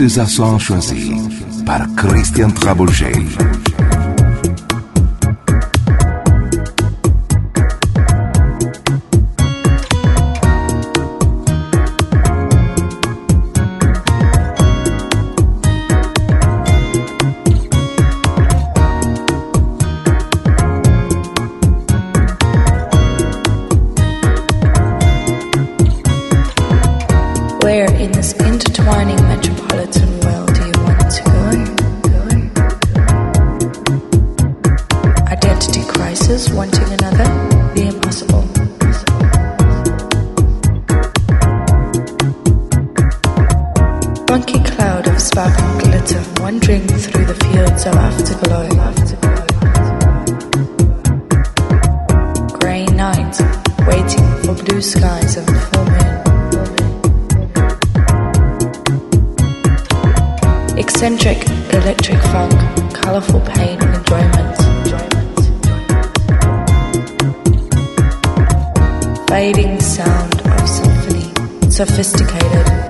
Mrs. Hassan par Christian Trabouget. waiting for blue skies and full. Eccentric, electric funk, colorful pain and enjoyment. Fading sound of symphony, sophisticated.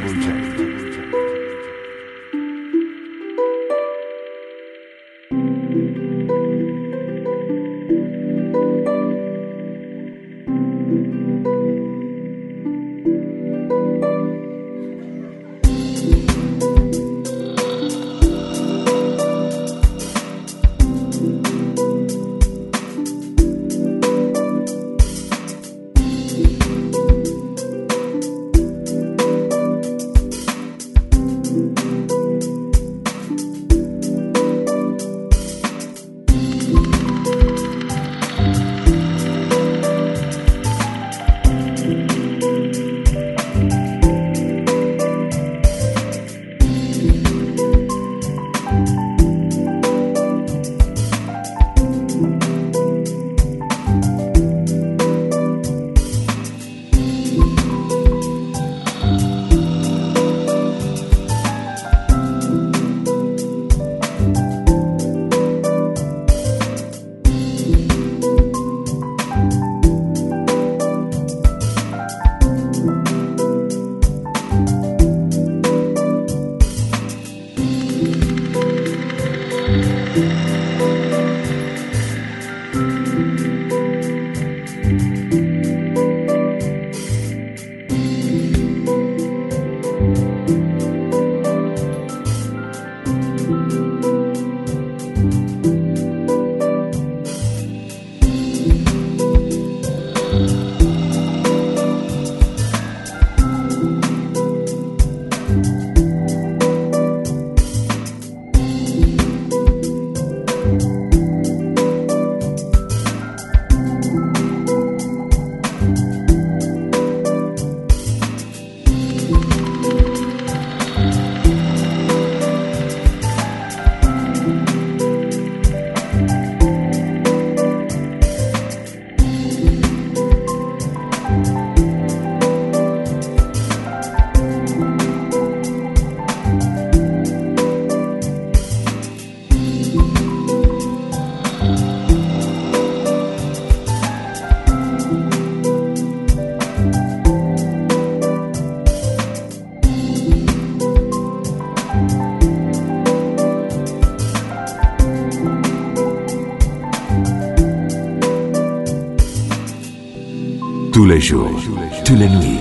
les jours, toutes les nuits,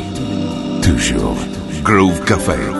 toujours. Groove Café.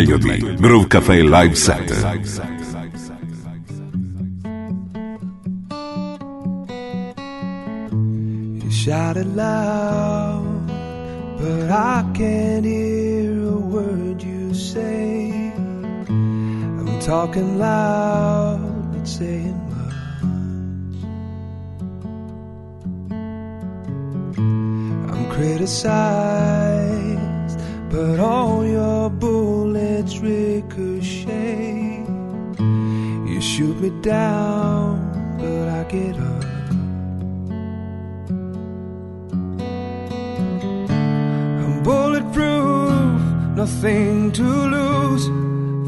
Meglio di Groove Cafe Live Set. it loud, but I can't hear a word you say. I'm talking loud, not saying much. I'm criticized, but all ricochet. You shoot me down, but I get up. I'm bulletproof, nothing to lose.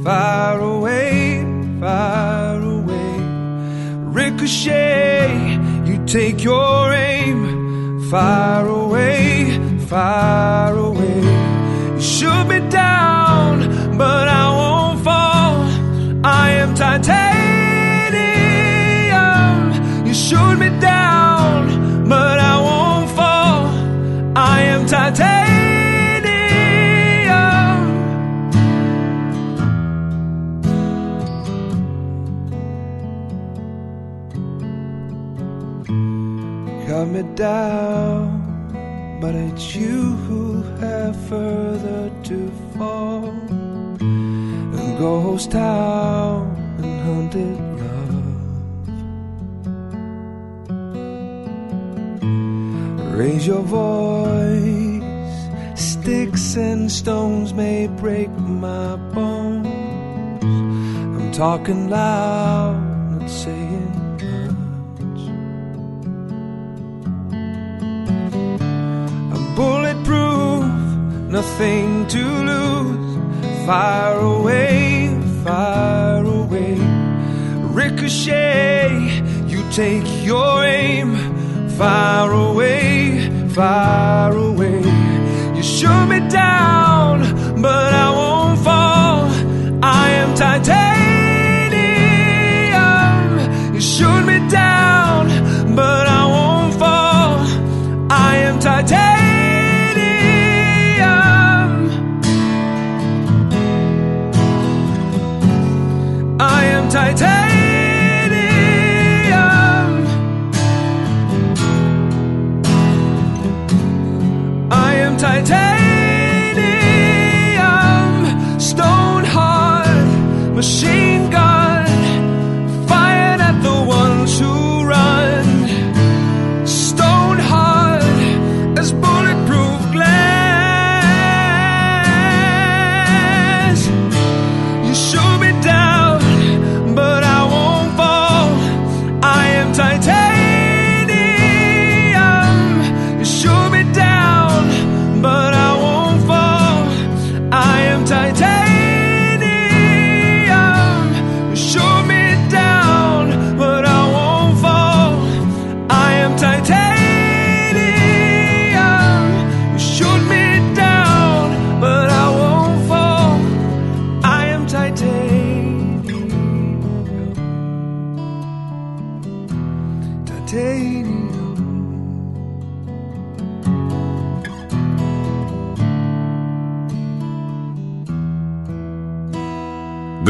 Far away, far away. Ricochet, you take your aim. Far away, far away. You shoot me down, but I won't fall. I am titanium. You shoot me down, but I won't fall. I am titanium. Cut me down, but it's you who have further to fall. Ghost town and hunted love. Raise your voice, sticks and stones may break my bones. I'm talking loud, not saying much. I'm bulletproof, nothing to lose. Far away, far away. Ricochet, you take your aim. Far away, far away. You shoot me down, but I won't fall. I am titanium. You shoot me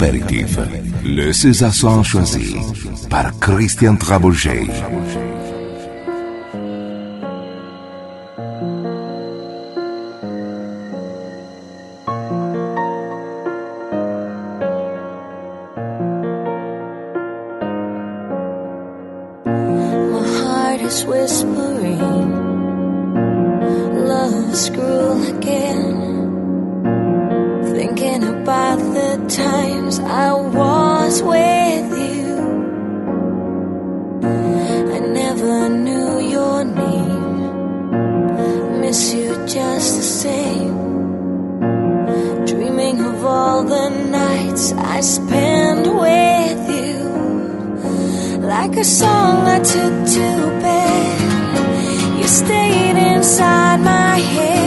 Aperitif, le César sont choisi par Christian Trabouget. whispering, love's cruel again. times I was with you. I never knew your name. Miss you just the same. Dreaming of all the nights I spent with you. Like a song I took to bed. You stayed inside my head.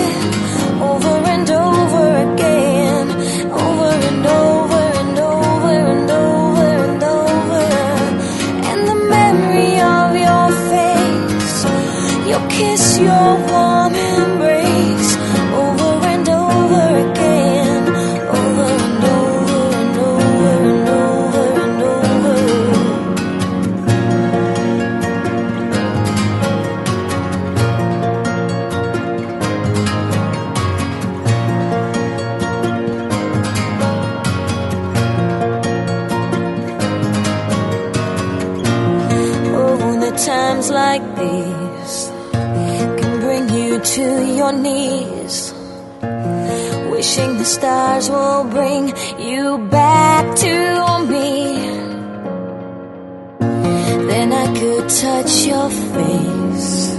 the stars will bring you back to me. Then I could touch your face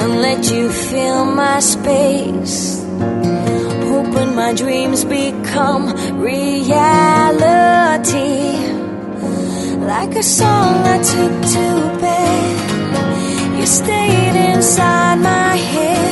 and let you fill my space. Hoping my dreams become reality. Like a song I took to bed, you stayed inside my head.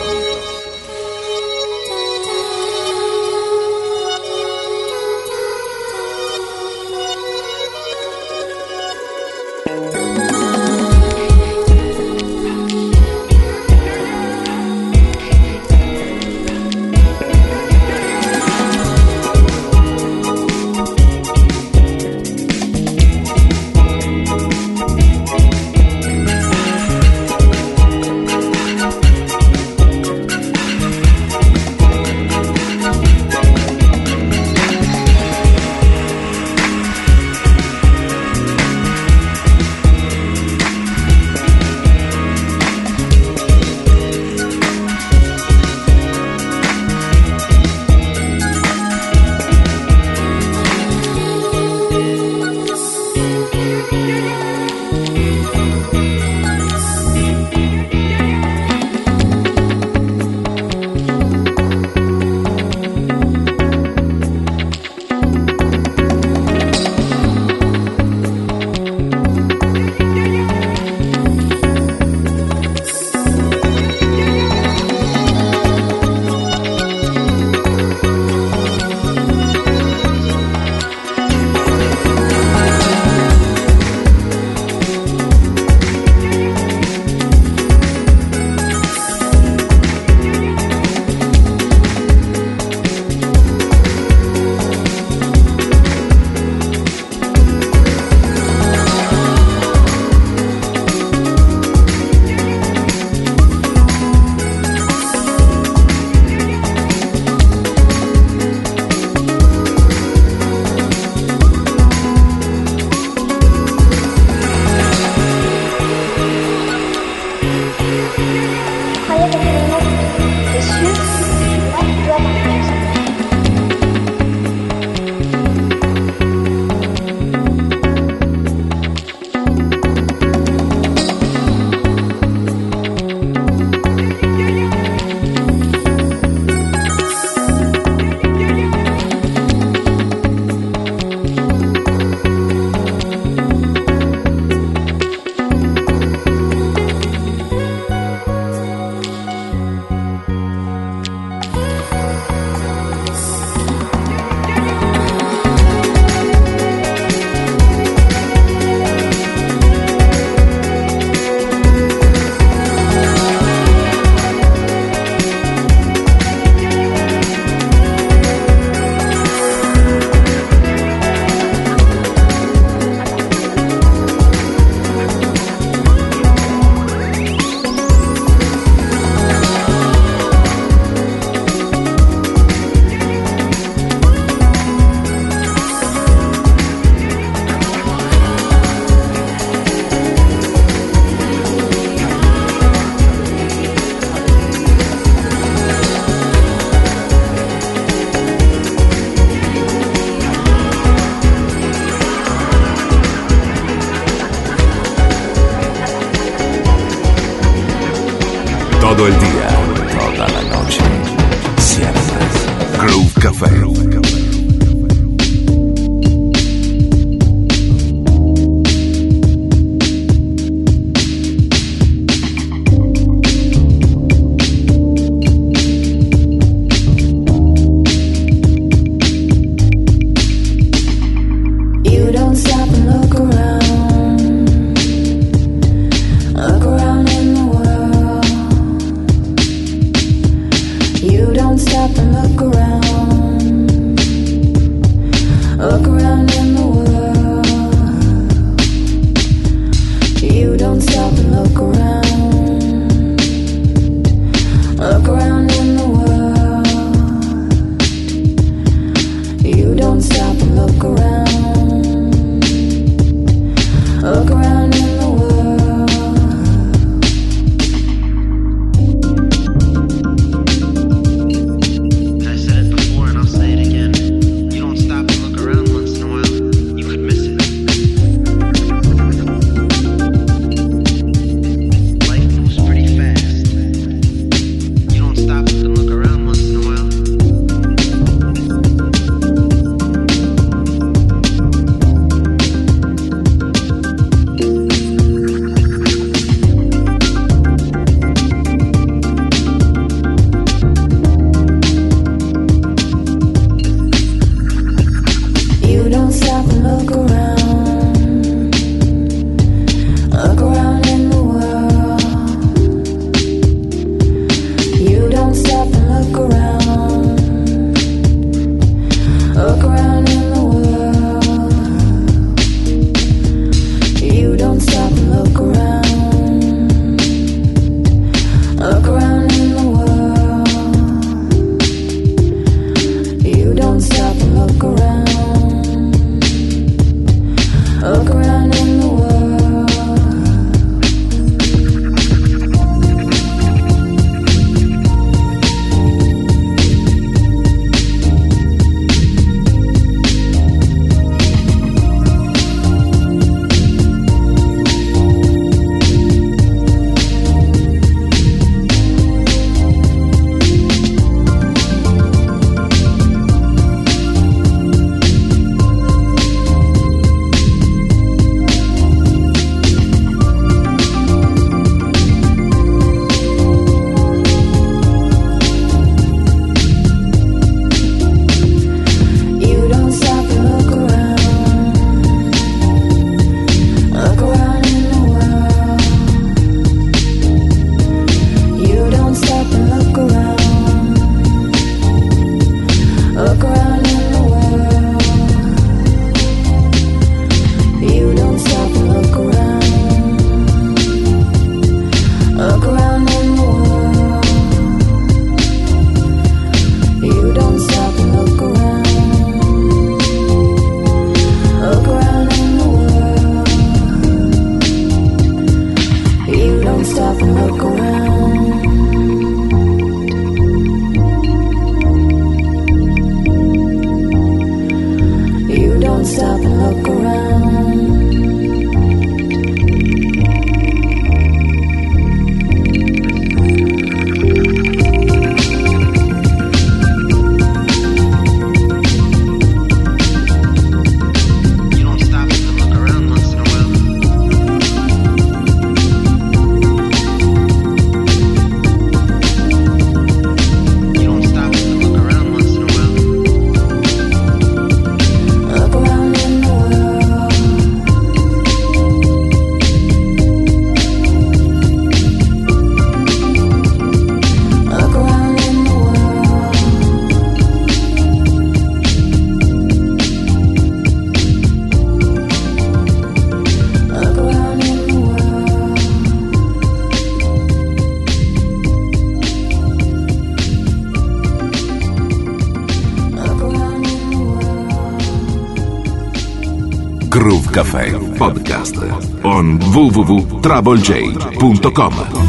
On www.troublej.com.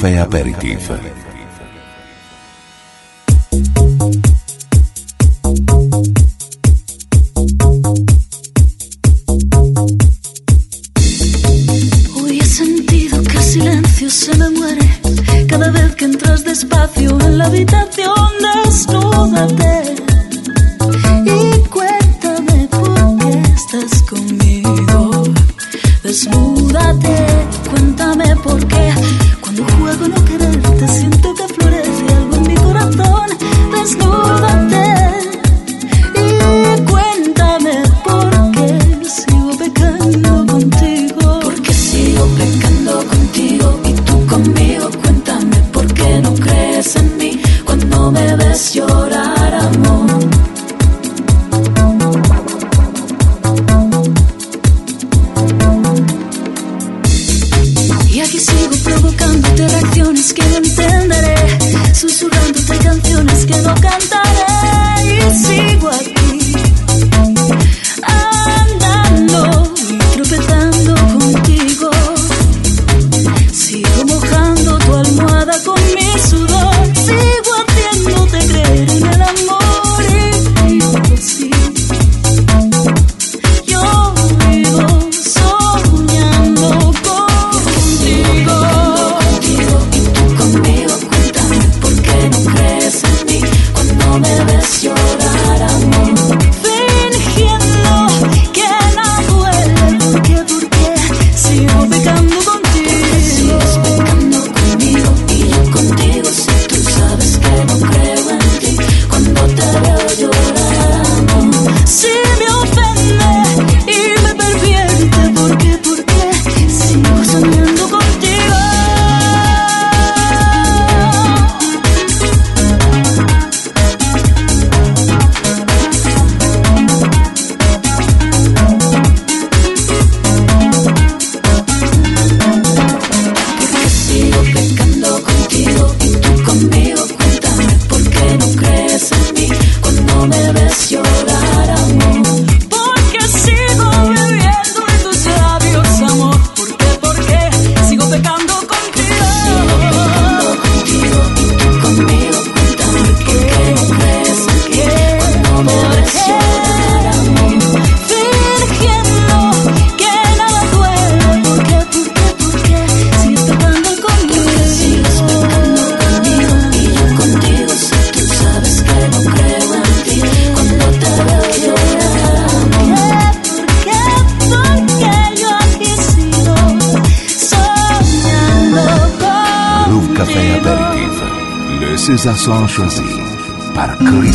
Café Aperitif.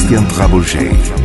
Christian Trabouget.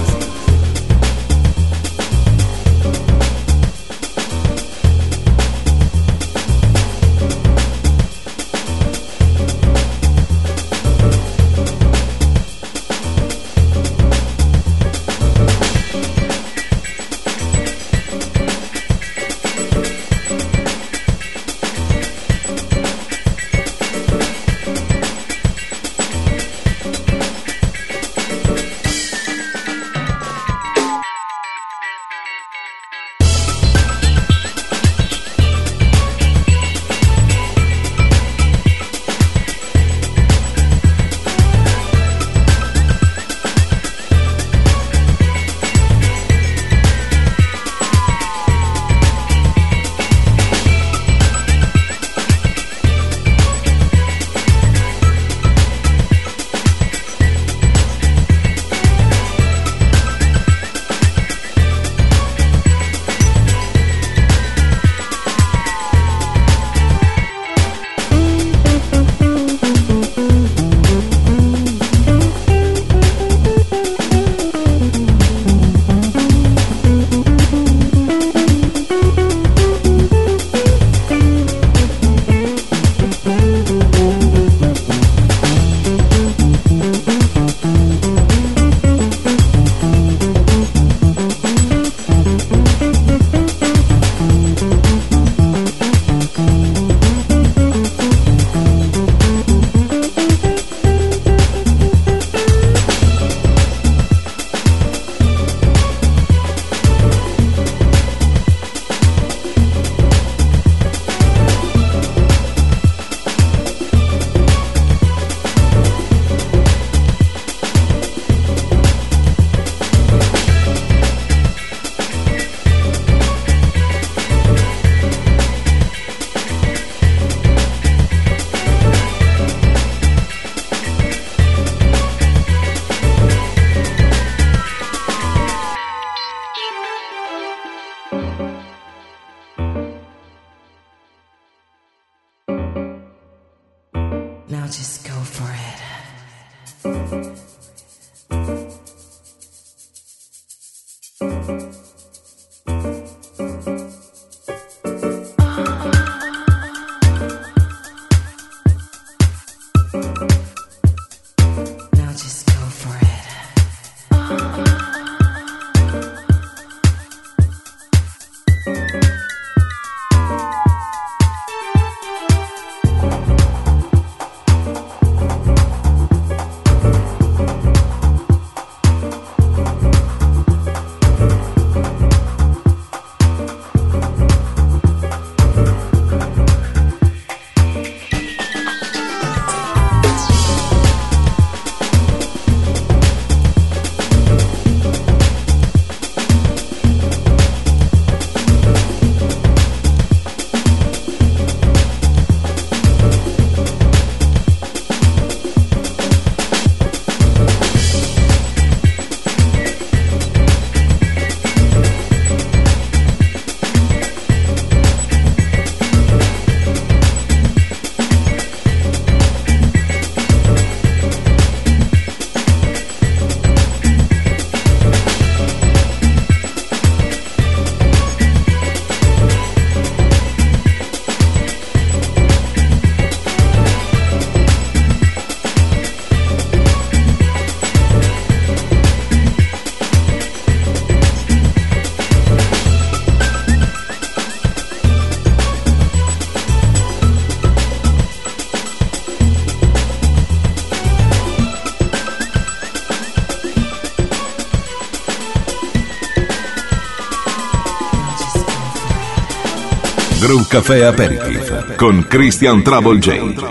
un caffè aperitif con Christian Trouble J.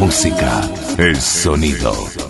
música, el sonido.